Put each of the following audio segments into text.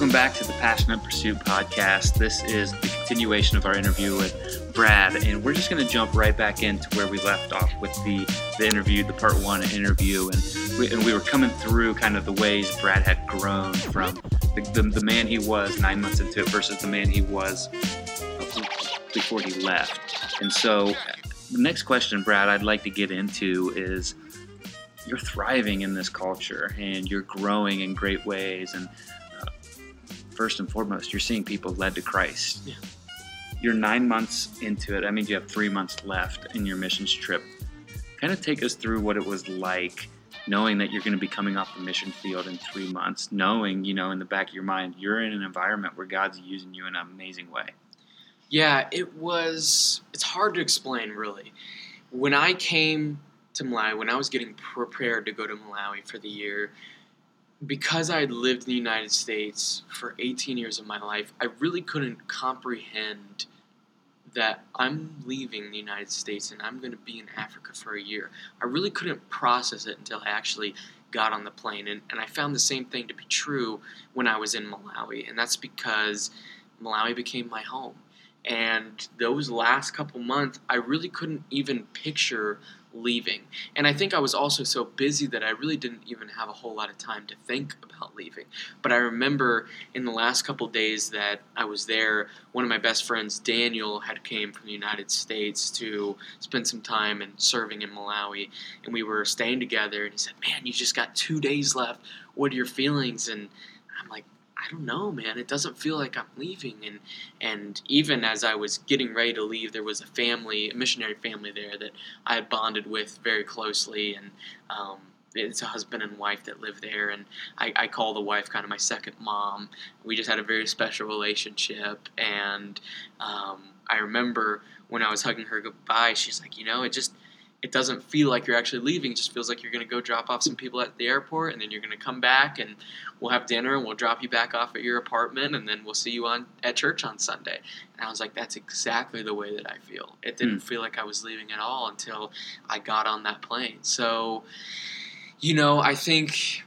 Welcome back to the Passionate Pursuit podcast. This is the continuation of our interview with Brad, and we're just going to jump right back into where we left off with the, the interview, the part one interview. And we, and we were coming through kind of the ways Brad had grown from the, the, the man he was nine months into it versus the man he was before he left. And so, the next question, Brad, I'd like to get into is you're thriving in this culture and you're growing in great ways. And first and foremost, you're seeing people led to Christ. Yeah. You're nine months into it. I mean, you have three months left in your missions trip. Kind of take us through what it was like knowing that you're going to be coming off the mission field in three months, knowing, you know, in the back of your mind, you're in an environment where God's using you in an amazing way. Yeah, it was, it's hard to explain really. When I came to Malawi, when I was getting prepared to go to Malawi for the year, because I had lived in the United States for 18 years of my life, I really couldn't comprehend that I'm leaving the United States and I'm going to be in Africa for a year. I really couldn't process it until I actually got on the plane. And, and I found the same thing to be true when I was in Malawi. And that's because Malawi became my home. And those last couple months, I really couldn't even picture leaving. And I think I was also so busy that I really didn't even have a whole lot of time to think about leaving. But I remember in the last couple days that I was there, one of my best friends, Daniel, had came from the United States to spend some time and serving in Malawi, and we were staying together. And he said, "Man, you just got two days left. What are your feelings?" And I'm like, I don't know, man. It doesn't feel like I'm leaving. And and even as I was getting ready to leave, there was a family, a missionary family there that I had bonded with very closely, and um, it's a husband and wife that live there, and I, I call the wife kind of my second mom. We just had a very special relationship, and um, I remember when I was hugging her goodbye, she's like, you know, it just it doesn't feel like you're actually leaving. It just feels like you're going to go drop off some people at the airport, and then you're going to come back, and we'll have dinner, and we'll drop you back off at your apartment, and then we'll see you on at church on Sunday. And I was like, that's exactly the way that I feel. It didn't mm. feel like I was leaving at all until I got on that plane. So, you know, I think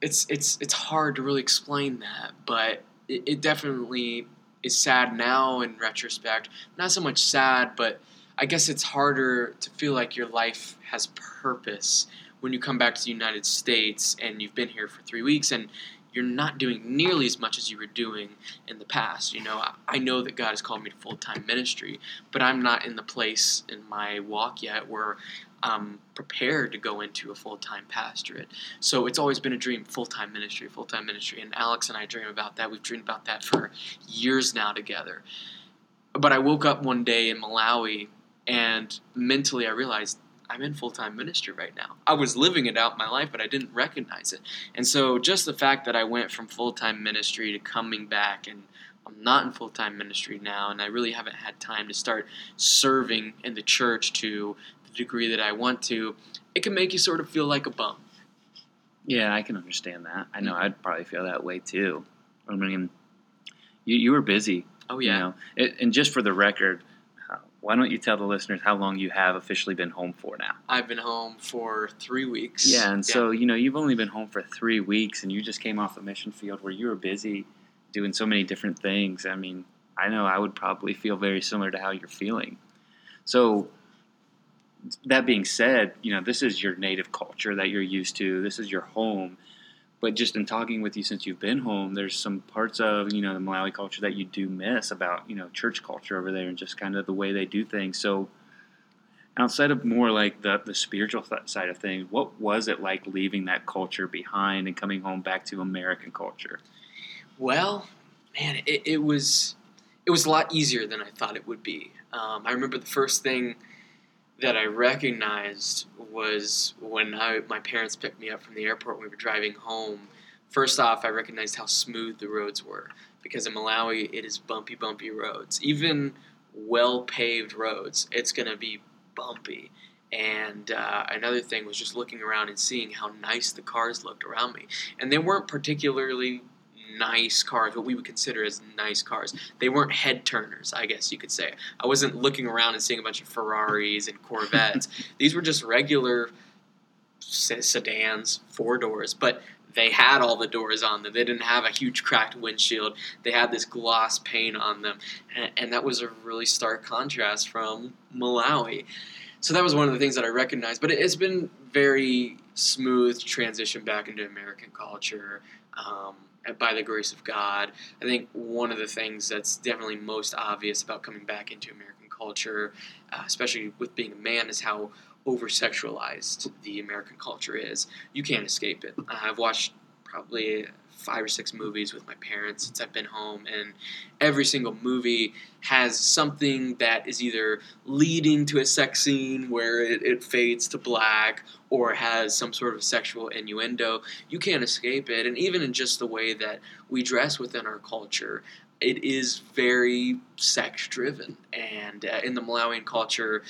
it's it's it's hard to really explain that, but it, it definitely is sad now in retrospect. Not so much sad, but I guess it's harder to feel like your life has purpose when you come back to the United States and you've been here for three weeks and you're not doing nearly as much as you were doing in the past. You know, I know that God has called me to full time ministry, but I'm not in the place in my walk yet where I'm prepared to go into a full time pastorate. So it's always been a dream full time ministry, full time ministry. And Alex and I dream about that. We've dreamed about that for years now together. But I woke up one day in Malawi and mentally, I realized I'm in full time ministry right now. I was living it out my life, but I didn't recognize it. And so, just the fact that I went from full time ministry to coming back, and I'm not in full time ministry now, and I really haven't had time to start serving in the church to the degree that I want to, it can make you sort of feel like a bum. Yeah, I can understand that. I know mm-hmm. I'd probably feel that way too. I mean, you, you were busy. Oh, yeah. You know? it, and just for the record, why don't you tell the listeners how long you have officially been home for now? I've been home for three weeks. Yeah, and yeah. so you know you've only been home for three weeks, and you just came off the mission field where you were busy doing so many different things. I mean, I know I would probably feel very similar to how you're feeling. So that being said, you know this is your native culture that you're used to. This is your home but just in talking with you since you've been home, there's some parts of you know the Malawi culture that you do miss about you know church culture over there and just kind of the way they do things. So outside of more like the the spiritual side of things, what was it like leaving that culture behind and coming home back to American culture? Well, man, it, it was it was a lot easier than I thought it would be. Um, I remember the first thing that I recognized was when I, my parents picked me up from the airport when we were driving home. First off, I recognized how smooth the roads were because in Malawi it is bumpy, bumpy roads. Even well paved roads, it's going to be bumpy. And uh, another thing was just looking around and seeing how nice the cars looked around me. And they weren't particularly nice cars, what we would consider as nice cars. They weren't head turners, I guess you could say. I wasn't looking around and seeing a bunch of Ferraris and Corvettes. These were just regular sedans, four doors, but they had all the doors on them. They didn't have a huge cracked windshield. They had this gloss paint on them, and, and that was a really stark contrast from Malawi. So that was one of the things that I recognized. But it's been very smooth transition back into American culture. Um, by the grace of God, I think one of the things that's definitely most obvious about coming back into American culture, uh, especially with being a man, is how over sexualized the American culture is. You can't escape it. I've watched probably five or six movies with my parents since I've been home, and every single movie has something that is either leading to a sex scene where it, it fades to black or has some sort of sexual innuendo. You can't escape it, and even in just the way that we dress within our culture, it is very sex driven. And uh, in the Malawian culture,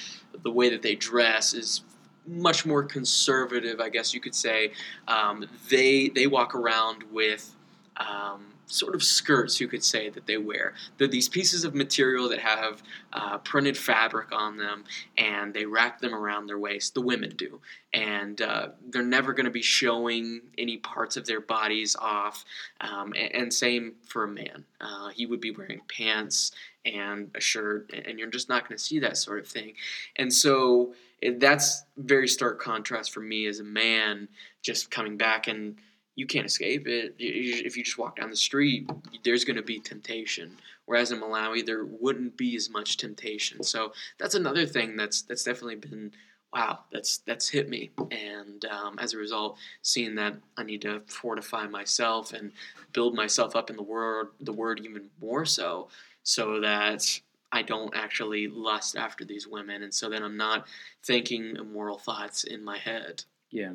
the way that they dress is much more conservative, I guess you could say. Um, they they walk around with um, sort of skirts, you could say, that they wear. They're these pieces of material that have uh, printed fabric on them, and they wrap them around their waist. The women do, and uh, they're never going to be showing any parts of their bodies off. Um, and, and, same for a man. Uh, he would be wearing pants and a shirt, and you're just not going to see that sort of thing. And so that's very stark contrast for me as a man, just coming back and you can't escape it. If you just walk down the street, there's going to be temptation. Whereas in Malawi, there wouldn't be as much temptation. So that's another thing that's that's definitely been wow. That's that's hit me, and um, as a result, seeing that I need to fortify myself and build myself up in the word, the word even more so, so that I don't actually lust after these women, and so then I'm not thinking immoral thoughts in my head. Yeah,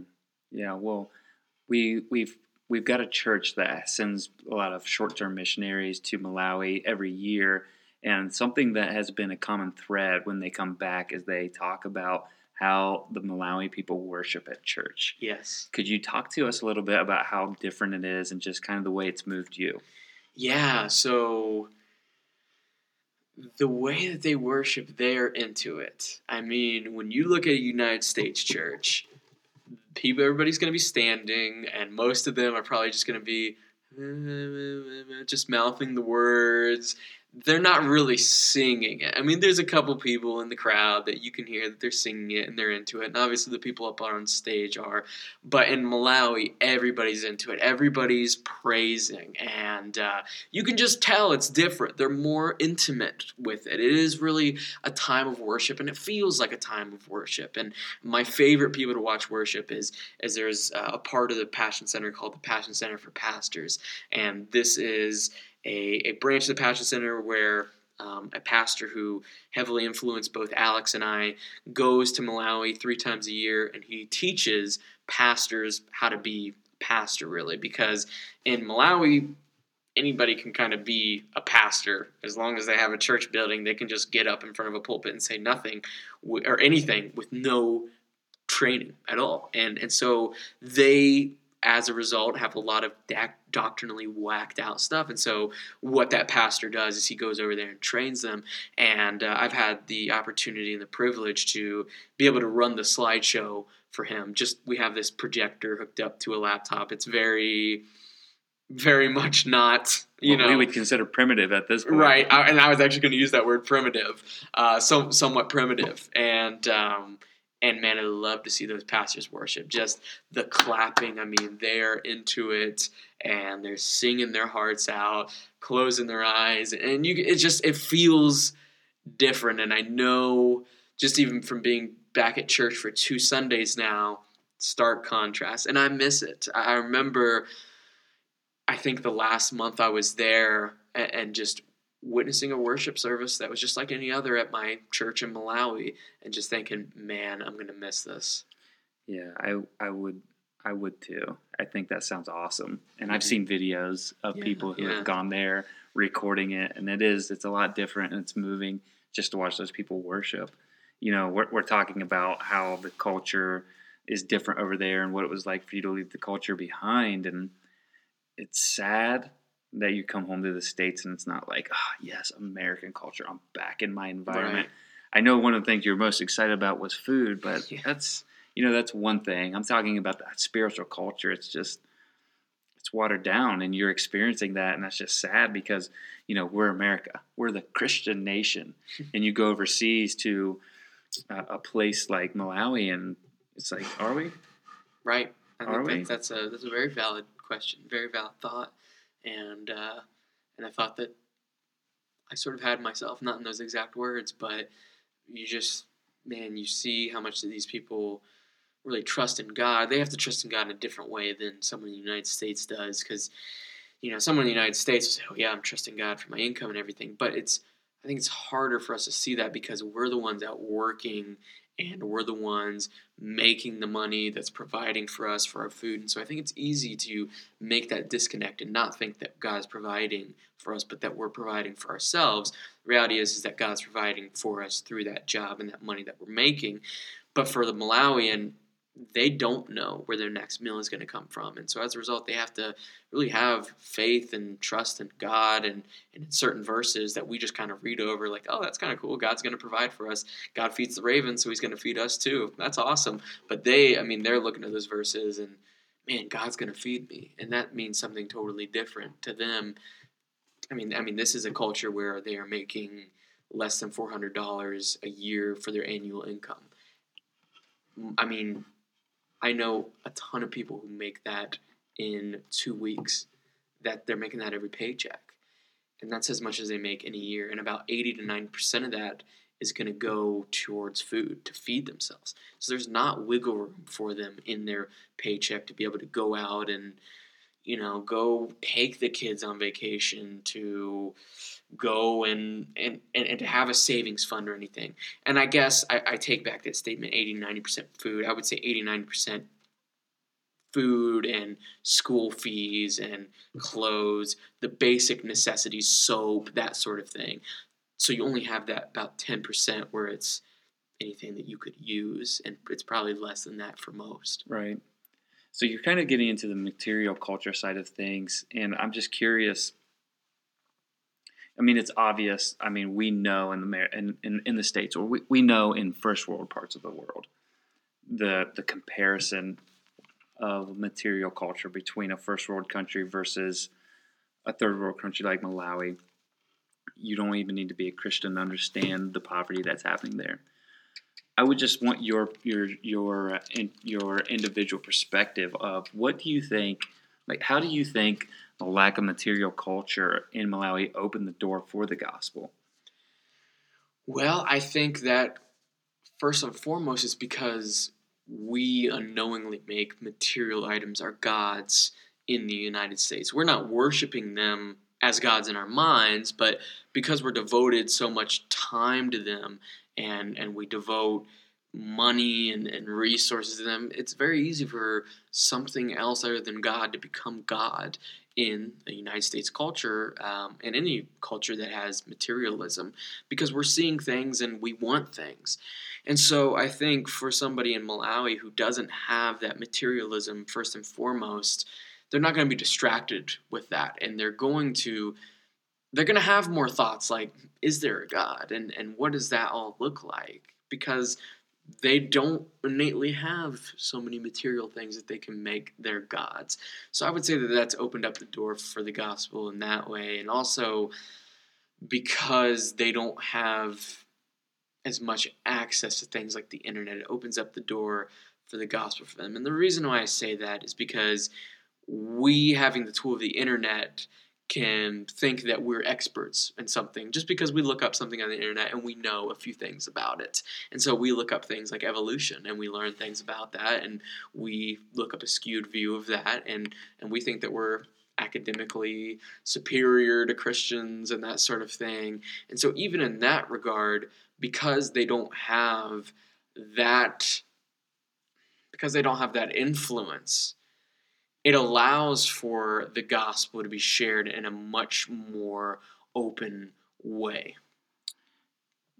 yeah. Well we we've we've got a church that sends a lot of short-term missionaries to Malawi every year and something that has been a common thread when they come back is they talk about how the Malawi people worship at church. Yes. Could you talk to us a little bit about how different it is and just kind of the way it's moved you? Yeah, so the way that they worship, they're into it. I mean, when you look at a United States church, people everybody's going to be standing and most of them are probably just going to be just mouthing the words they're not really singing it. I mean, there's a couple people in the crowd that you can hear that they're singing it and they're into it, and obviously the people up on stage are. But in Malawi, everybody's into it. Everybody's praising, and uh, you can just tell it's different. They're more intimate with it. It is really a time of worship, and it feels like a time of worship. And my favorite people to watch worship is is there's uh, a part of the Passion Center called the Passion Center for Pastors, and this is a, a branch of the Passion Center where um, a pastor who heavily influenced both Alex and I goes to Malawi three times a year and he teaches pastors how to be pastor really because in Malawi anybody can kind of be a pastor. As long as they have a church building they can just get up in front of a pulpit and say nothing or anything with no training at all. And and so they as a result have a lot of doctrinally whacked out stuff. And so what that pastor does is he goes over there and trains them. And uh, i've had the opportunity and the privilege to be able to run the slideshow for him. Just we have this projector hooked up to a laptop. It's very very much not you well, know we would consider primitive at this point. Right. I, and i was actually going to use that word primitive uh, so, somewhat primitive. And um, and man, I love to see those pastors worship. Just the clapping. I mean, they're into it and they're singing their hearts out, closing their eyes, and you. It just it feels different. And I know just even from being back at church for two Sundays now, stark contrast, and I miss it. I remember. I think the last month I was there and just witnessing a worship service that was just like any other at my church in Malawi and just thinking, man, I'm going to miss this. Yeah, I I would I would too. I think that sounds awesome. And mm-hmm. I've seen videos of yeah, people who yeah. have gone there recording it and it is it's a lot different and it's moving just to watch those people worship. You know, we're we're talking about how the culture is different over there and what it was like for you to leave the culture behind and it's sad that you come home to the states and it's not like, oh yes, American culture. I'm back in my environment. Right. I know one of the things you're most excited about was food, but yeah. that's you know that's one thing. I'm talking about that spiritual culture. It's just it's watered down and you're experiencing that and that's just sad because you know we're america we're the christian nation and you go overseas to uh, a place like malawi and it's like are we Right. I Are think we? that, that's a that's a very valid question, very valid thought, and uh, and I thought that I sort of had myself, not in those exact words, but you just man, you see how much these people really trust in God. They have to trust in God in a different way than someone in the United States does, because you know someone in the United States will say, "Oh yeah, I'm trusting God for my income and everything," but it's I think it's harder for us to see that because we're the ones out working and we're the ones making the money that's providing for us for our food. And so I think it's easy to make that disconnect and not think that God's providing for us, but that we're providing for ourselves. The reality is, is that God's providing for us through that job and that money that we're making. But for the Malawian, they don't know where their next meal is going to come from. And so as a result, they have to really have faith and trust in God and, and in certain verses that we just kind of read over, like, oh, that's kind of cool. God's going to provide for us. God feeds the ravens, so he's going to feed us too. That's awesome. But they, I mean, they're looking at those verses and, man, God's going to feed me. And that means something totally different to them. I mean, I mean, this is a culture where they are making less than $400 a year for their annual income. I mean, I know a ton of people who make that in two weeks, that they're making that every paycheck. And that's as much as they make in a year. And about 80 to 90% of that is going to go towards food to feed themselves. So there's not wiggle room for them in their paycheck to be able to go out and, you know, go take the kids on vacation, to go and, and, and, and to have a savings fund or anything. And I guess I, I take back that statement 80 90% food. I would say 80 90% food and school fees and clothes, the basic necessities, soap, that sort of thing. So you only have that about 10% where it's anything that you could use, and it's probably less than that for most. Right. So you're kind of getting into the material culture side of things, and I'm just curious. I mean, it's obvious. I mean, we know in the in, in, in the states, or we, we know in first world parts of the world, the the comparison of material culture between a first world country versus a third world country like Malawi. You don't even need to be a Christian to understand the poverty that's happening there. I would just want your your your uh, your individual perspective of what do you think like how do you think the lack of material culture in Malawi opened the door for the gospel? Well, I think that first and foremost is because we unknowingly make material items our gods in the United States. We're not worshiping them as gods in our minds, but because we're devoted so much time to them and and we devote money and, and resources to them, it's very easy for something else other than God to become God in the United States culture um, and any culture that has materialism because we're seeing things and we want things. And so I think for somebody in Malawi who doesn't have that materialism first and foremost, they're not going to be distracted with that and they're going to they're going to have more thoughts like is there a god and and what does that all look like because they don't innately have so many material things that they can make their gods. So I would say that that's opened up the door for the gospel in that way. And also because they don't have as much access to things like the internet, it opens up the door for the gospel for them. And the reason why I say that is because we having the tool of the internet can think that we're experts in something just because we look up something on the internet and we know a few things about it. And so we look up things like evolution and we learn things about that and we look up a skewed view of that and and we think that we're academically superior to Christians and that sort of thing. And so even in that regard because they don't have that because they don't have that influence it allows for the gospel to be shared in a much more open way.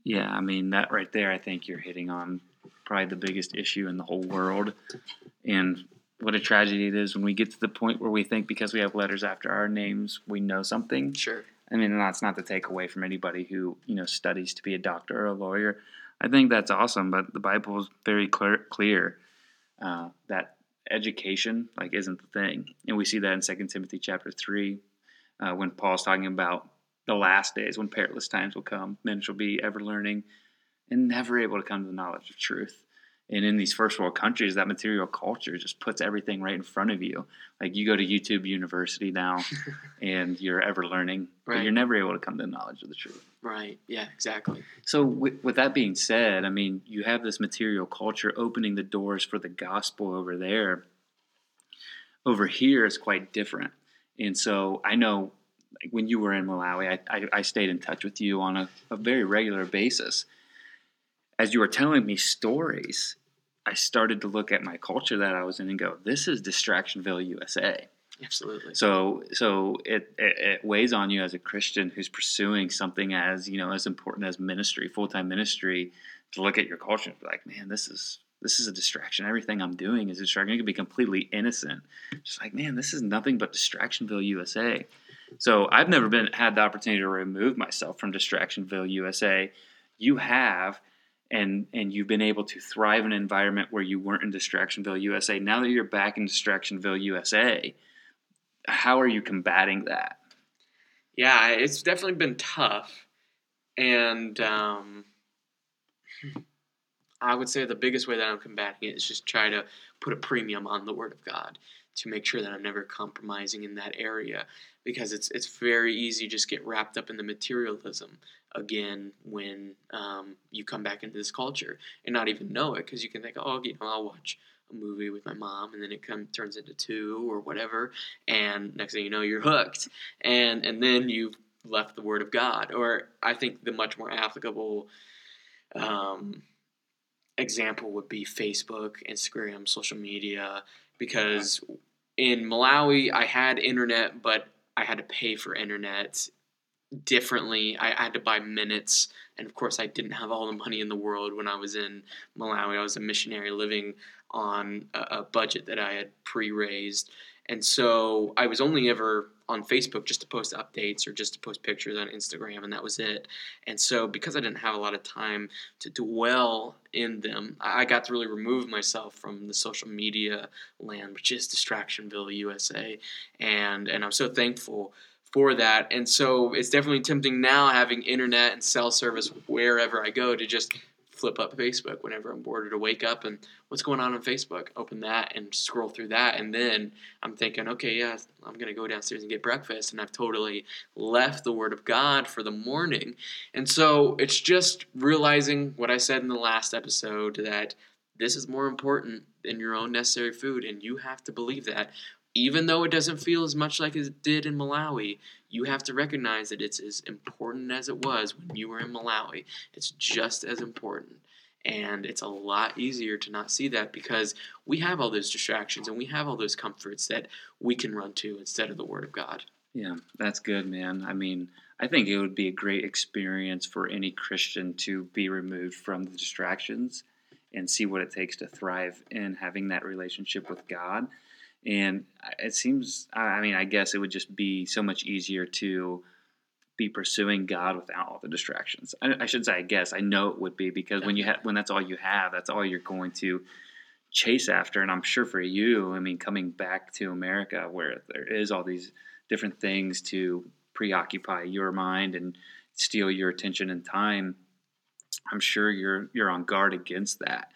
Yeah, I mean that right there I think you're hitting on probably the biggest issue in the whole world. And what a tragedy it is when we get to the point where we think because we have letters after our names we know something. Sure. I mean, that's not to take away from anybody who you know studies to be a doctor or a lawyer. I think that's awesome, but the Bible is very clear, clear uh, that education like isn't the thing, and we see that in Second Timothy chapter three uh, when Paul's talking about the last days when perilous times will come. Men shall be ever learning and never able to come to the knowledge of truth. And in these first world countries, that material culture just puts everything right in front of you. Like you go to YouTube University now, and you're ever learning, right. but you're never able to come to the knowledge of the truth. Right. Yeah. Exactly. So, with, with that being said, I mean, you have this material culture opening the doors for the gospel over there. Over here is quite different. And so, I know like when you were in Malawi, I, I, I stayed in touch with you on a, a very regular basis as you were telling me stories, I started to look at my culture that I was in and go, "This is Distractionville, USA." Absolutely. So, so it, it, it weighs on you as a Christian who's pursuing something as you know as important as ministry, full time ministry, to look at your culture and be like, "Man, this is this is a distraction. Everything I'm doing is a distraction. You can be completely innocent. Just like, man, this is nothing but Distractionville, USA." So I've never been had the opportunity to remove myself from Distractionville, USA. You have, and and you've been able to thrive in an environment where you weren't in Distractionville, USA. Now that you're back in Distractionville, USA, how are you combating that? Yeah, it's definitely been tough, and um, I would say the biggest way that I'm combating it is just try to put a premium on the Word of God to make sure that I'm never compromising in that area because it's it's very easy to just get wrapped up in the materialism again when um, you come back into this culture and not even know it because you can think, oh, you know, I'll watch a movie with my mom and then it come, turns into two or whatever and next thing you know you're hooked. And and then you've left the word of god or i think the much more applicable um, example would be facebook instagram social media because in malawi i had internet but i had to pay for internet differently. I, I had to buy minutes, and of course, I didn't have all the money in the world when I was in Malawi. I was a missionary living on a, a budget that I had pre-raised, and so I was only ever on Facebook just to post updates or just to post pictures on Instagram, and that was it. And so, because I didn't have a lot of time to dwell in them, I got to really remove myself from the social media land, which is Distractionville, USA. And and I'm so thankful for that. And so it's definitely tempting now having internet and cell service wherever I go to just flip up Facebook whenever I'm bored or to wake up and what's going on on Facebook. Open that and scroll through that. And then I'm thinking, okay, yeah, I'm going to go downstairs and get breakfast. And I've totally left the Word of God for the morning. And so it's just realizing what I said in the last episode that this is more important than your own necessary food. And you have to believe that even though it doesn't feel as much like it did in Malawi, you have to recognize that it's as important as it was when you were in Malawi. It's just as important. And it's a lot easier to not see that because we have all those distractions and we have all those comforts that we can run to instead of the Word of God. Yeah, that's good, man. I mean, I think it would be a great experience for any Christian to be removed from the distractions and see what it takes to thrive in having that relationship with God and it seems, I mean, I guess it would just be so much easier to be pursuing God without all the distractions. I, I should say, I guess, I know it would be because when you have, when that's all you have, that's all you're going to chase after. And I'm sure for you, I mean, coming back to America where there is all these different things to preoccupy your mind and steal your attention and time, I'm sure you're you're on guard against that.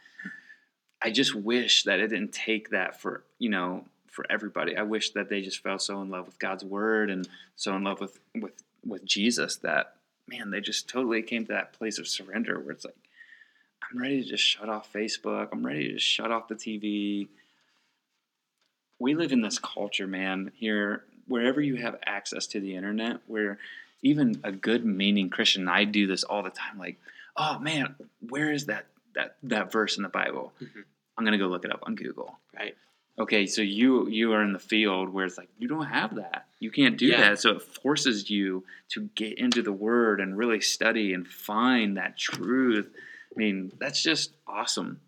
I just wish that it didn't take that for you know for everybody. I wish that they just fell so in love with God's word and so in love with with with Jesus that man, they just totally came to that place of surrender where it's like I'm ready to just shut off Facebook. I'm ready to just shut off the TV. We live in this culture, man, here wherever you have access to the internet where even a good meaning Christian, I do this all the time like, "Oh man, where is that that that verse in the Bible?" Mm-hmm. I'm going to go look it up on Google. Right okay so you you are in the field where it's like you don't have that. You can't do yeah. that. So it forces you to get into the word and really study and find that truth. I mean that's just awesome.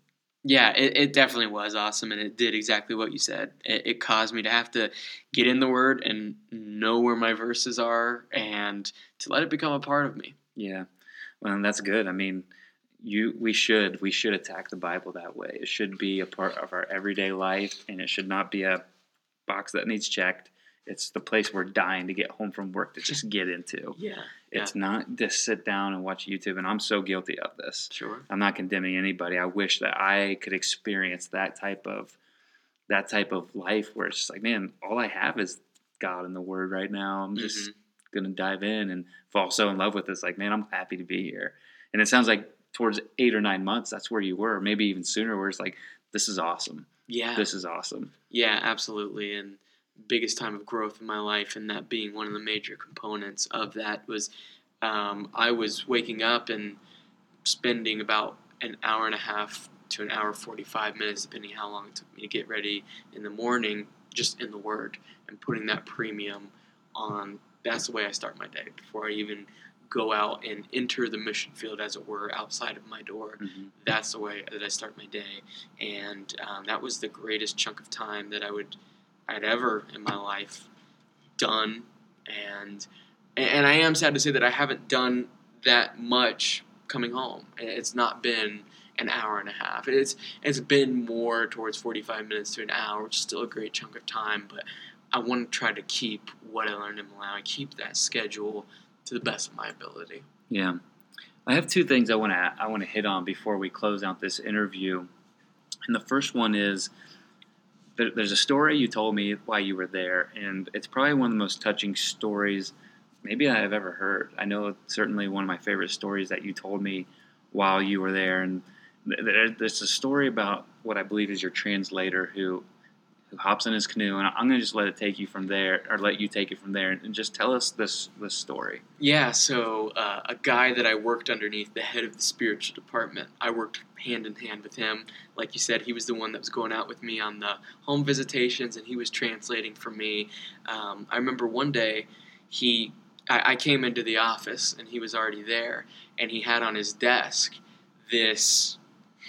Yeah it, it definitely was awesome and it did exactly what you said. It, it caused me to have to get in the word and know where my verses are and to let it become a part of me. Yeah. Well that's good. I mean you we should we should attack the Bible that way. It should be a part of our everyday life, and it should not be a box that needs checked. It's the place we're dying to get home from work to just get into. Yeah. It's not just sit down and watch YouTube, and I'm so guilty of this. Sure. I'm not condemning anybody. I wish that I could experience that type of that type of life where it's just like, man, all I have is God and the Word right now. I'm just Mhm. gonna dive in and fall so in love with this. Like, man, I'm happy to be here. And it sounds like towards eight or nine months, that's where you were, maybe even sooner, where it's like, this is awesome. Yeah. This is awesome. Yeah, absolutely. And biggest time of growth in my life, and that being one of the major components of that was um, I was waking up and spending about an hour and a half to an hour 45 minutes, depending how long it took me to get ready in the morning, just in the Word and putting that premium on. That's the way I start my day before I even go out and enter the mission field, as it were, outside of my door Mhm. that's the way that I start my day, and um, that was the greatest chunk of time that I would I'd ever in my life done, and and I am sad to say that I haven't done that much coming home. It's not been an hour and a half. It's it's been more towards forty five minutes to an hour, which is still a great chunk of time, but I want to try to keep what I learned in Malawi, keep that schedule to the best of my ability. Yeah, I have two things I want to I want to hit on before we close out this interview, and the first one is there, there's a story you told me while you were there, and it's probably one of the most touching stories maybe I have ever heard. I know it's certainly one of my favorite stories that you told me while you were there, and th- there, there's a story about what I believe is your translator who who hops in his canoe, and I'm going to just let it take you from there, or let you take it from there, and just tell us this this story. Yeah, so uh, a guy that I worked underneath, the head of the spiritual department, I worked hand in hand with him. Like you said, he was the one that was going out with me on the home visitations, and he was translating for me. Um, I remember one day he, I, I came into the office, and he was already there, and he had on his desk this,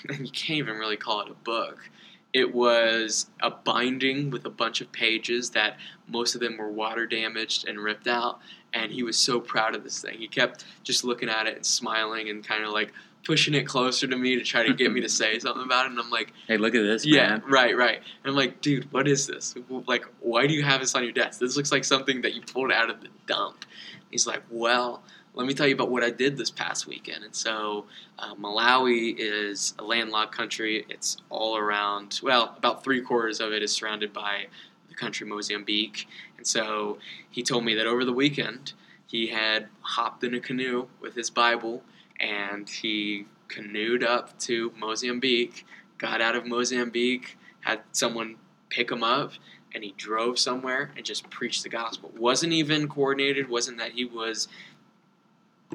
and you can't even really call it a book. It was a binding with a bunch of pages that most of them were water damaged and ripped out and he was so proud of this thing. He kept just looking at it and smiling and kind of like pushing it closer to me to try to get me to say something about it. And I'm like, Hey, look at this, yeah, man. right, right. And I'm like, dude, what is this? Like, why do you have this on your desk? This looks like something that you pulled out of the dump. He's like, well, let me tell you about what I did this past weekend. And so, uh, Malawi is a landlocked country. It's all around, well, about three quarters of it is surrounded by the country Mozambique. And so, he told me that over the weekend, he had hopped in a canoe with his Bible and he canoed up to Mozambique, got out of Mozambique, had someone pick him up, and he drove somewhere and just preached the gospel. Wasn't even coordinated, wasn't that he was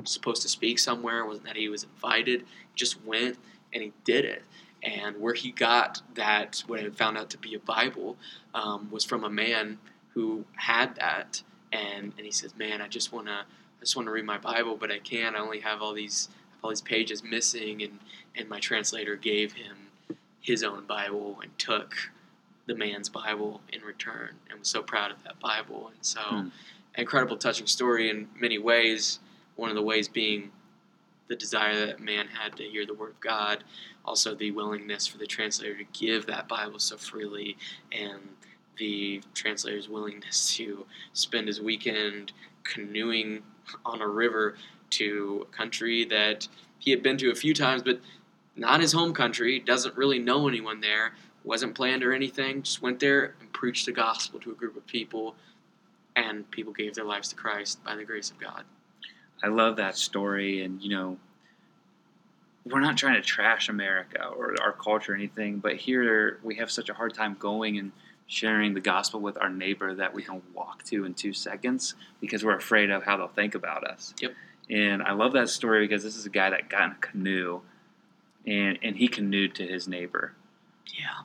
supposed to speak somewhere, wasn't that he was invited. He just went and he did it. And where he got that, what I found out to be a Bible, um, was from a man who had that. And, and he says, Man, I just want to. I just want to read my Bible, but I can't. I only have all these all these pages missing, and and my translator gave him his own Bible and took the man's Bible in return, and was so proud of that Bible. And so, Hmm. incredible, touching story in many ways. One of the ways being the desire that man had to hear the word of God, also the willingness for the translator to give that Bible so freely, and the translator's willingness to spend his weekend canoeing on a river to a country that he had been to a few times, but not his home country, doesn't really know anyone there, wasn't planned or anything, just went there and preached the gospel to a group of people, and people gave their lives to Christ by the grace of God. I love that story, and you know, we're not trying to trash America or our culture or anything, but here we have such a hard time going and sharing the gospel with our neighbor that we can walk to in two seconds because we're afraid of how they'll think about us. Yep. And I love that story because this is a guy that got in a canoe, and and he canoed to his neighbor Yeah.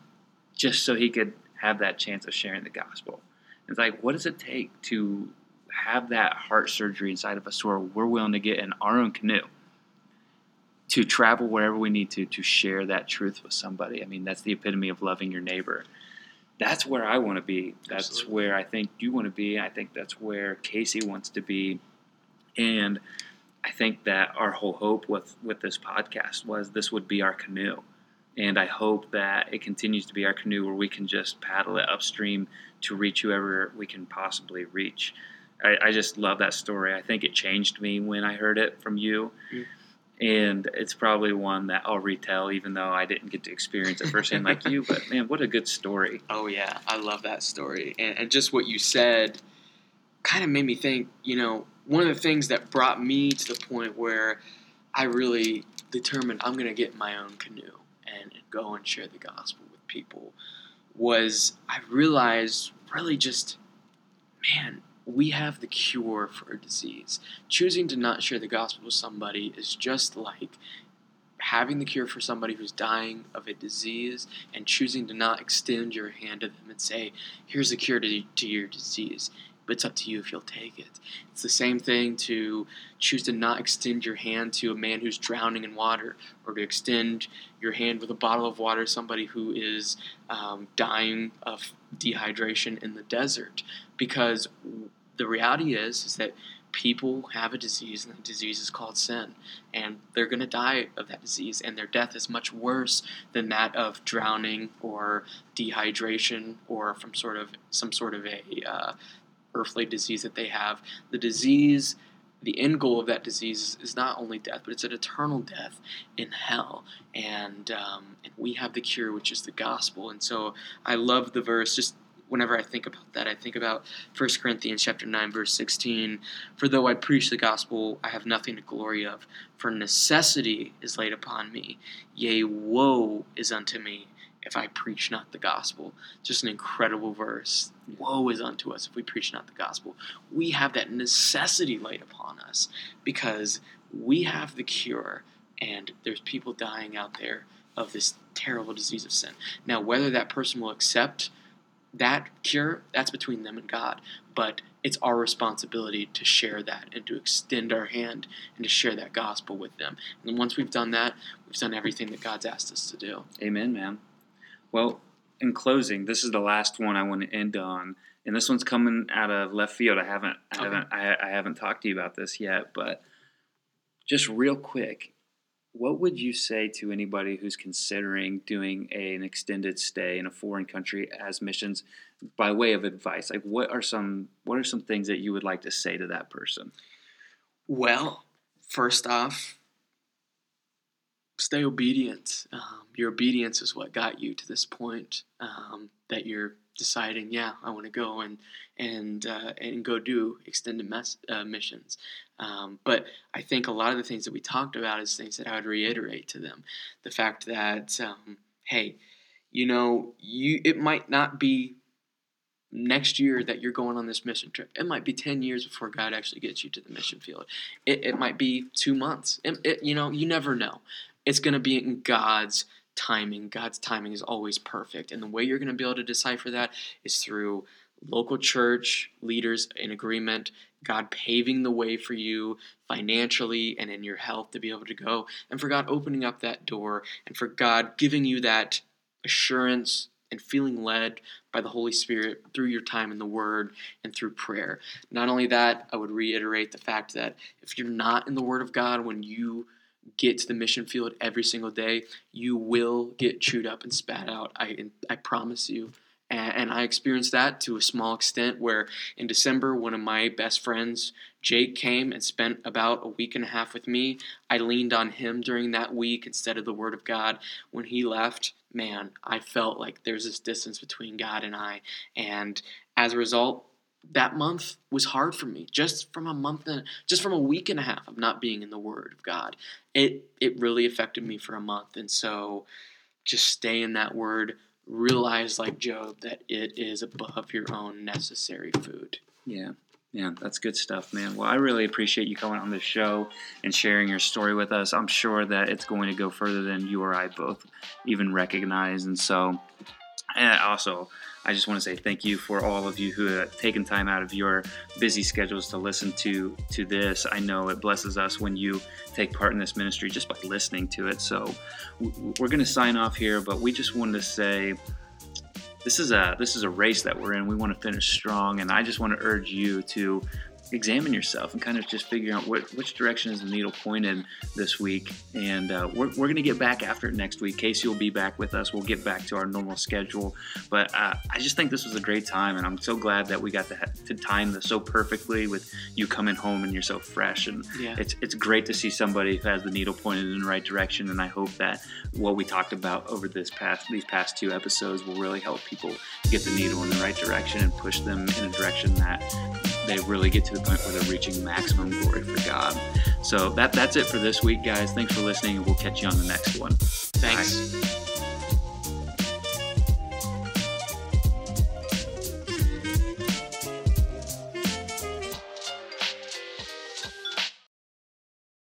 just so he could have that chance of sharing the gospel. It's like, what does it take to have that heart surgery inside of us where we're willing to get in our own canoe to travel wherever we need to to share that truth with somebody? I mean, that's the epitome of loving your neighbor. That's where I want to be. That's Absolutely. where I think you want to be. I think that's where Casey wants to be. And I think that our whole hope with with this podcast was this would be our canoe, and I hope that it continues to be our canoe where we can just paddle it upstream to reach whoever we can possibly reach. I, I just love that story. I think it changed me when I heard it from you. Mm. And it's probably one that I'll retell, even though I didn't get to experience it firsthand like you. But man, what a good story! Oh yeah, I love that story, and, and just what you said kind of made me think. You know, one of the things that brought me to the point where I really determined I'm going to get my own canoe and, and go and share the gospel with people was I realized really just, man, we have the cure for a disease. Choosing to not share the gospel with somebody is just like having the cure for somebody who's dying of a disease and choosing to not extend your hand to them and say, here's the cure to, to your disease but it's up to you if you'll take it. It's the same thing to choose to not extend your hand to a man who's drowning in water, or to extend your hand with a bottle of water to somebody who is um, dying of dehydration in the desert. Because the reality is, is that people have a disease, and the disease is called sin, and they're going to die of that disease, and their death is much worse than that of drowning or dehydration or from sort of some sort of a uh, earthly disease that they have. The disease, the end goal of that disease is not only death, but it's an eternal death in hell. And, um, and we have the cure, which is the gospel. And so I love the verse. Just whenever I think about that, I think about 1 Corinthians chapter 9, verse 16. For though I preach the gospel, I have nothing to glory of, for necessity is laid upon me. Yea, woe is unto me if I preach not the gospel. Just an incredible verse. Woe is unto us if we preach not the gospel. We have that necessity laid upon us because we have the cure, and there's people dying out there of this terrible disease of sin. Now, whether that person will accept that cure, that's between them and God. But it's our responsibility to share that and to extend our hand and to share that gospel with them. And once we've done that, we've done everything that God's asked us to do. Amen, man. Well, in closing, this is the last one I want to end on, and this one's coming out of left field. I haven't, I okay. haven't, I, I haven't talked to you about this yet, but just real quick, what would you say to anybody who's considering doing a, an extended stay in a foreign country as missions by way of advice like what are some what are some things that you would like to say to that person well first off stay obedient. Um, your obedience is what got you to this point um, that you're deciding, yeah, I want to go and and uh, and go do extended mes- uh, missions. Um, but I think a lot of the things that we talked about is things that I would reiterate to them. The fact that, um, hey, you know, you it might not be next year that you're going on this mission trip. It might be 10 years before God actually gets you to the mission field. It, it might be two months. It, it, you know, you never know it's going to be in God's timing. God's timing is always perfect. And the way you're going to be able to decipher that is through local church leaders in agreement, God paving the way for you financially and in your health to be able to go, and for God opening up that door, and for God giving you that assurance and feeling led by the Holy Spirit through your time in the Word and through prayer. Not only that, I would reiterate the fact that if you're not in the Word of God when you get to the mission field every single day, you will get chewed up and spat out. I I promise you. And, and I experienced that to a small extent. Where in December, one of my best friends, Jake, came and spent about a week and a half with me. I leaned on him during that week instead of the Word of God. When he left, man, I felt like there's this distance between God and I. And as a result, that month was hard for me just from a month and just from a week and a half of not being in the word of god. It it really affected me for a month and so just stay in that word. Realize like job that it is above your own necessary food. Yeah. Yeah that's good stuff man. Well i really appreciate you coming on the show and sharing your story with us. I'm sure that it's going to go further than you or i both even recognize and so and also I just want to say thank you for all of you who have taken time out of your busy schedules to listen to to this. I know it blesses us when you take part in this ministry just by listening to it. So we're going to sign off here, but we just wanted to say this is a this is a race that we're in. We want to finish strong, and I just want to urge you to examine yourself and kind of just figure out what, which direction is the needle pointed this week. And uh, we're, we're going to get back after it next week. Casey will be back with us. We'll get back to our normal schedule. But uh, I just think this was a great time, and I'm so glad that we got to, to time this so perfectly with you coming home and you're so fresh. And Yeah. it's it's great to see somebody who has the needle pointed in the right direction. And I hope that what we talked about over this past these past two episodes will really help people get the needle in the right direction and push them in a direction that they really get to the point where they're reaching maximum glory for God. So that that's it for this week, guys. Thanks for listening, and we'll catch you on the next one. Thanks. Bye.